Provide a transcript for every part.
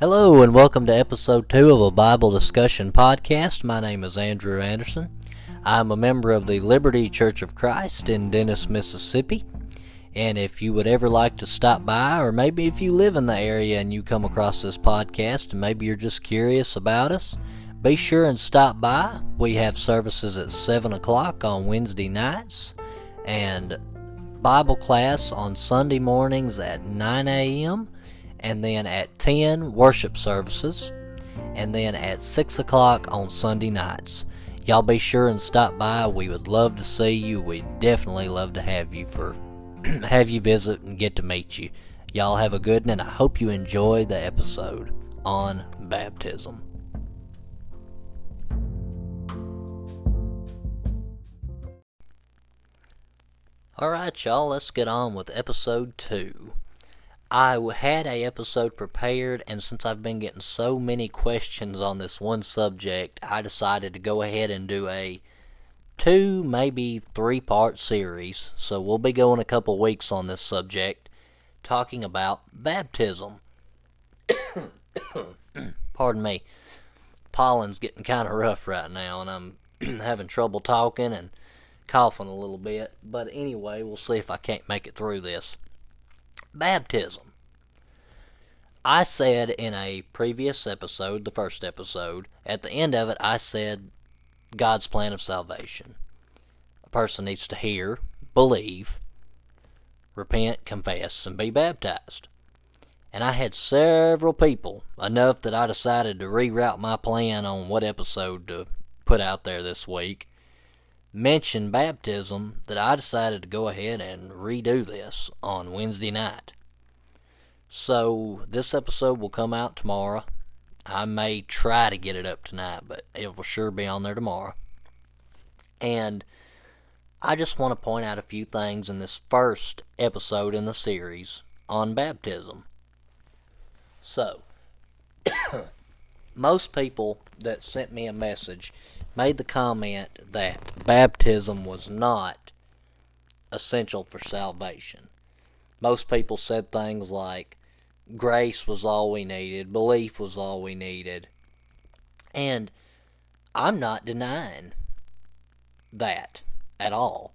Hello, and welcome to episode two of a Bible discussion podcast. My name is Andrew Anderson. I'm a member of the Liberty Church of Christ in Dennis, Mississippi. And if you would ever like to stop by, or maybe if you live in the area and you come across this podcast and maybe you're just curious about us, be sure and stop by. We have services at 7 o'clock on Wednesday nights and Bible class on Sunday mornings at 9 a.m. and then at 10 worship services and then at 6 o'clock on Sunday nights. Y'all be sure and stop by. We would love to see you. We'd definitely love to have you for have you visit and get to meet you. Y'all have a good one, and I hope you enjoy the episode on baptism. Alright, y'all, let's get on with episode 2. I had a episode prepared, and since I've been getting so many questions on this one subject, I decided to go ahead and do a two, maybe three part series. So we'll be going a couple weeks on this subject, talking about baptism. Pardon me. Pollen's getting kind of rough right now, and I'm having trouble talking and coughing a little bit. But anyway, we'll see if I can't make it through this. Baptism. I said in a previous episode, the first episode, at the end of it, I said God's plan of salvation. A person needs to hear, believe, repent, confess, and be baptized. And I had several people, enough that I decided to reroute my plan on what episode to put out there this week, mention baptism that I decided to go ahead and redo this on Wednesday night. So this episode will come out tomorrow. I may try to get it up tonight, but it will sure be on there tomorrow. And I just want to point out a few things in this first episode in the series on baptism. So, most people that sent me a message made the comment that baptism was not essential for salvation. Most people said things like grace was all we needed, belief was all we needed. And I'm not denying that at all.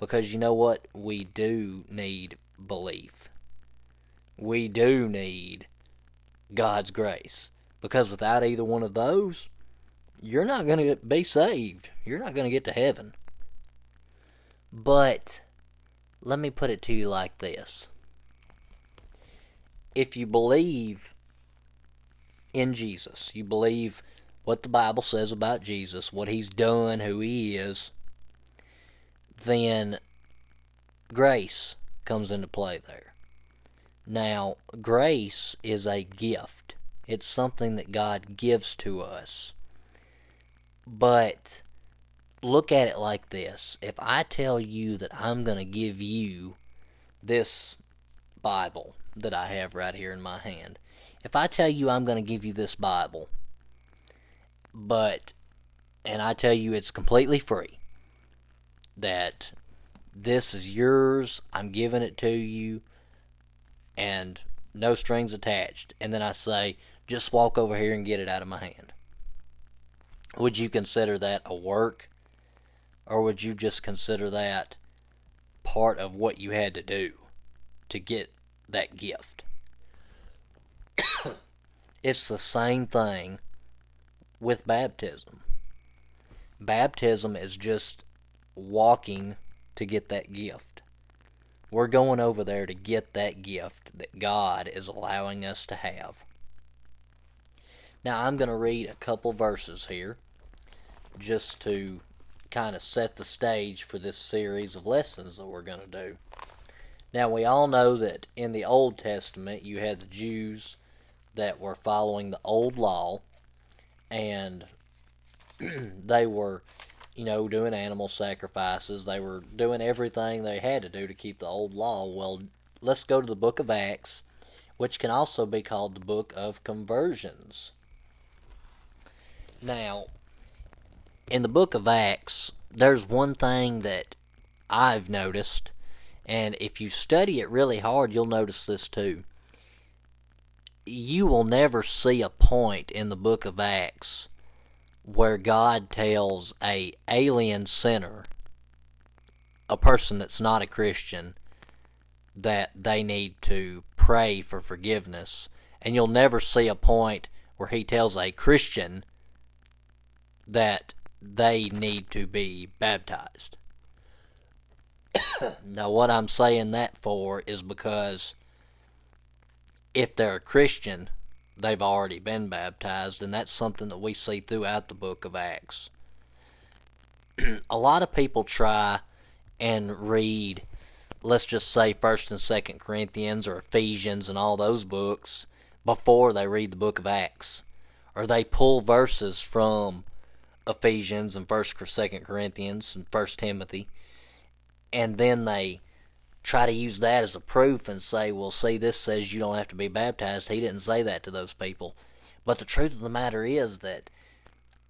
Because you know what? We do need belief. We do need God's grace. Because without either one of those, you're not going to be saved. You're not going to get to heaven. But let me put it to you like this if you believe in Jesus, you believe what the Bible says about Jesus, what he's done, who he is, then grace comes into play there. Now, grace is a gift. It's something that God gives to us. But look at it like this. If I tell you that I'm going to give you this Bible that I have right here in my hand, if I tell you I'm going to give you this Bible, but, and I tell you it's completely free, that this is yours, I'm giving it to you, and no strings attached, and then I say, just walk over here and get it out of my hand. Would you consider that a work? Or would you just consider that part of what you had to do to get that gift? it's the same thing with baptism. Baptism is just walking to get that gift. We're going over there to get that gift that God is allowing us to have. Now, I'm going to read a couple verses here just to kind of set the stage for this series of lessons that we're going to do. Now, we all know that in the Old Testament, you had the Jews that were following the old law, and they were, you know, doing animal sacrifices. They were doing everything they had to do to keep the old law. Well, let's go to the book of Acts, which can also be called the book of conversions. Now, in the book of Acts, there's one thing that I've noticed, and if you study it really hard, you'll notice this too. you will never see a point in the book of Acts where God tells a alien sinner, a person that's not a Christian, that they need to pray for forgiveness. And you'll never see a point where he tells a Christian that they need to be baptized. now, what I'm saying that for is because if they're a Christian, they've already been baptized, and that's something that we see throughout the book of Acts. a lot of people try and read, let's just say, First and Second Corinthians or Ephesians and all those books before they read the book of Acts, or they pull verses from Ephesians and First, or Second Corinthians and First Timothy, and then they try to use that as a proof and say, well, see, this says you don't have to be baptized. He didn't say that to those people. But the truth of the matter is that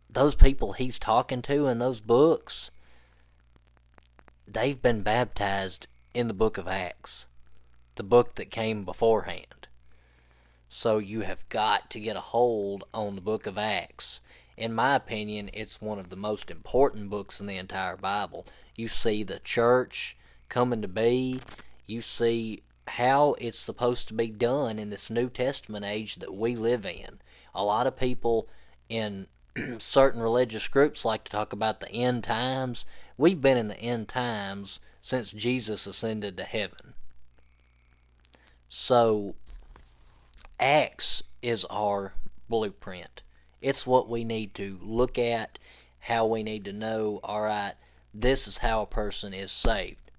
those people he's talking to in those books, they've been baptized in the book of Acts, the book that came beforehand. So you have got to get a hold on the book of Acts. In my opinion, it's one of the most important books in the entire Bible. You see the church coming to be. You see how it's supposed to be done in this New Testament age that we live in. A lot of people in certain religious groups like to talk about the end times. We've been in the end times since Jesus ascended to heaven. So, Acts is our blueprint. It's what we need to look at, how we need to know, all right, this is how a person is saved.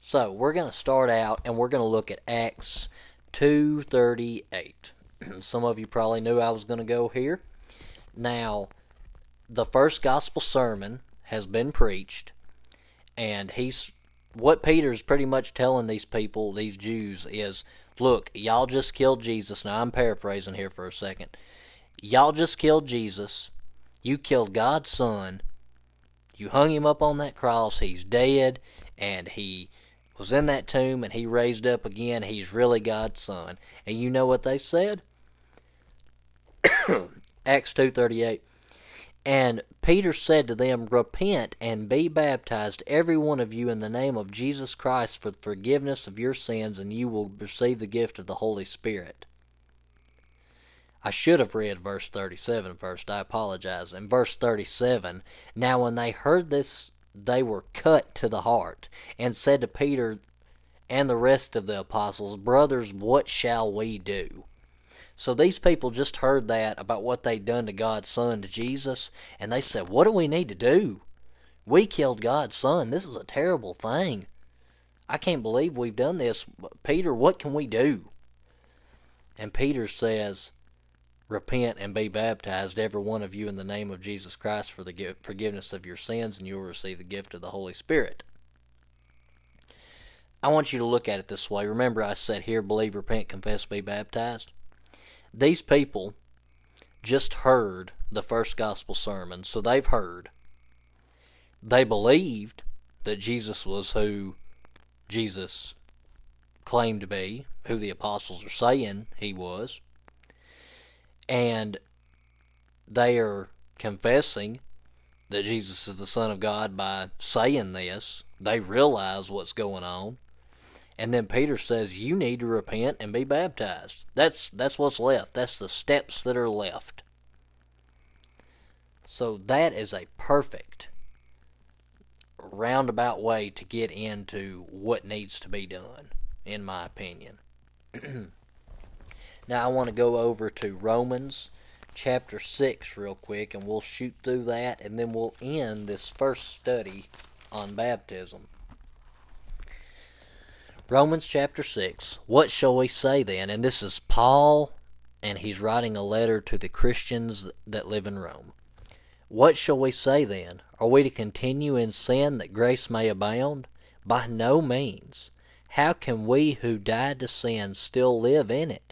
So we're going to start out and we're going to look at Acts 238. Some of you probably knew I was going to go here. Now, the first gospel sermon has been preached, and he's what Peter's pretty much telling these people, these Jews, is look, y'all just killed Jesus. Now, I'm paraphrasing here for a second. Y'all just killed Jesus. You killed God's Son. You hung him up on that cross. He's dead, and he was in that tomb and he raised up again. He's really God's son. And you know what they said? Acts 2:38. And Peter said to them, Repent and be baptized, every one of you, in the name of Jesus Christ for the forgiveness of your sins, and you will receive the gift of the Holy Spirit. I should have read verse 37 first. I apologize. In verse 37, now when they heard this they were cut to the heart, and said to Peter and the rest of the apostles, Brothers, what shall we do? So these people just heard that about what they'd done to God's Son, to Jesus, and they said, What do we need to do? We killed God's Son. This is a terrible thing. I can't believe we've done this. Peter, what can we do? And Peter says, Repent and be baptized, every one of you, in the name of Jesus Christ for the forgiveness of your sins, and you will receive the gift of the Holy Spirit. I want you to look at it this way. Remember, I said hear, believe, repent, confess, be baptized. These people just heard the first gospel sermon, so they've heard. They believed that Jesus was who Jesus claimed to be, who the apostles are saying he was and they are confessing that Jesus is the Son of God by saying this. They realize what's going on. And then Peter says, You need to repent and be baptized. That's that's what's left. That's the steps that are left. So that is a perfect roundabout way to get into what needs to be done, in my opinion. Now I want to go over to Romans chapter 6 real quick and we'll shoot through that and then we'll end this first study on baptism. Romans chapter 6. What shall we say then? And this is Paul and he's writing a letter to the Christians that live in Rome. What shall we say then? Are we to continue in sin that grace may abound? By no means. How can we who died to sin still live in it?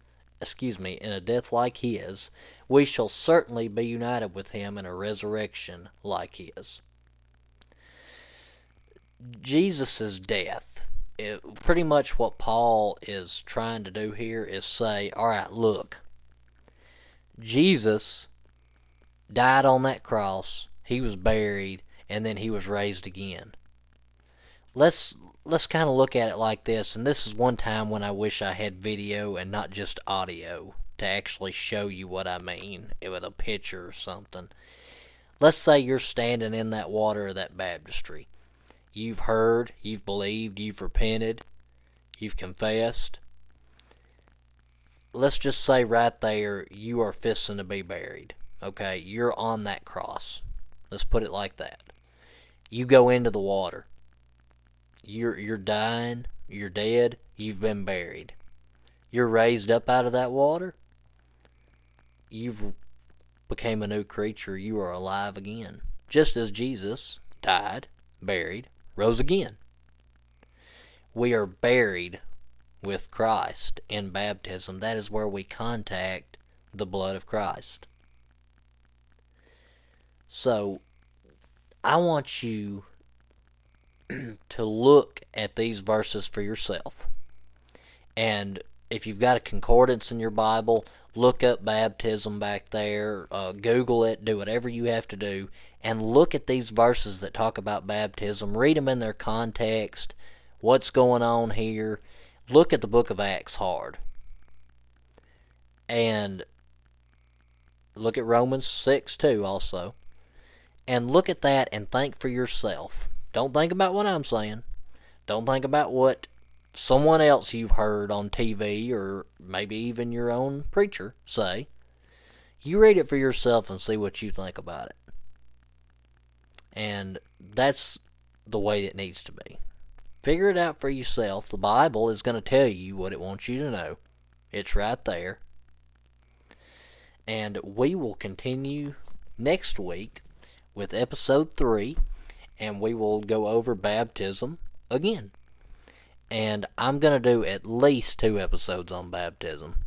excuse me, in a death like his, we shall certainly be united with him in a resurrection like his. Jesus' death, it, pretty much what Paul is trying to do here is say, all right, look, Jesus died on that cross, he was buried, and then he was raised again. Let's let's kind of look at it like this, and this is one time when I wish I had video and not just audio to actually show you what I mean with a picture or something. Let's say you're standing in that water of that baptistry. You've heard, you've believed, you've repented, you've confessed. Let's just say right there you are fisting to be buried. Okay, you're on that cross. Let's put it like that. You go into the water you're you're dying, you're dead, you've been buried. You're raised up out of that water. You've became a new creature. You are alive again, just as Jesus died, buried, rose again. We are buried with Christ in baptism. That is where we contact the blood of Christ. So, I want you to look at these verses for yourself. And if you've got a concordance in your Bible, look up baptism back there, uh, Google it, do whatever you have to do, and look at these verses that talk about baptism. Read them in their context. What's going on here? Look at the book of Acts hard. And look at Romans 6 too, also. And look at that and think for yourself don't think about what I'm saying. Don't think about what someone else you've heard on TV or maybe even your own preacher say. You read it for yourself and see what you think about it. And that's the way it needs to be. Figure it out for yourself. The Bible is going to tell you what it wants you to know. It's right there. And we will continue next week with episode 3 and we will go over baptism again. And I'm going to do at least two episodes on baptism.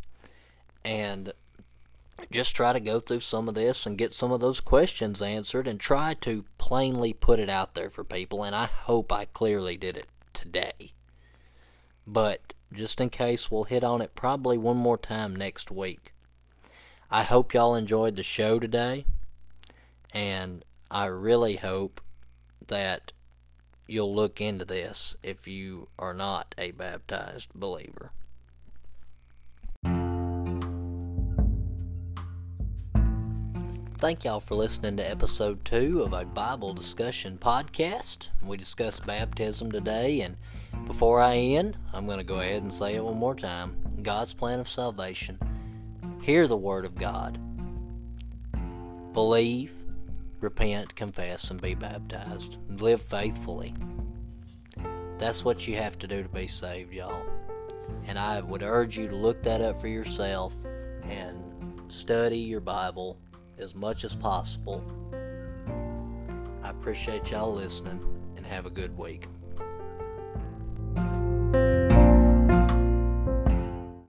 And just try to go through some of this and get some of those questions answered and try to plainly put it out there for people. And I hope I clearly did it today. But just in case, we'll hit on it probably one more time next week. I hope y'all enjoyed the show today. And I really hope that you'll look into this if you are not a baptized believer. Thank y'all for listening to episode two of a Bible discussion podcast. We discussed baptism today, and before I end, I'm going to go ahead and say it one more time God's plan of salvation. Hear the Word of God. Believe repent, confess, and be baptized. Live faithfully. That's what you have to do to be saved, y'all. And I would urge you to look that up for yourself and study your Bible as much as possible. I appreciate y'all listening and have a good week.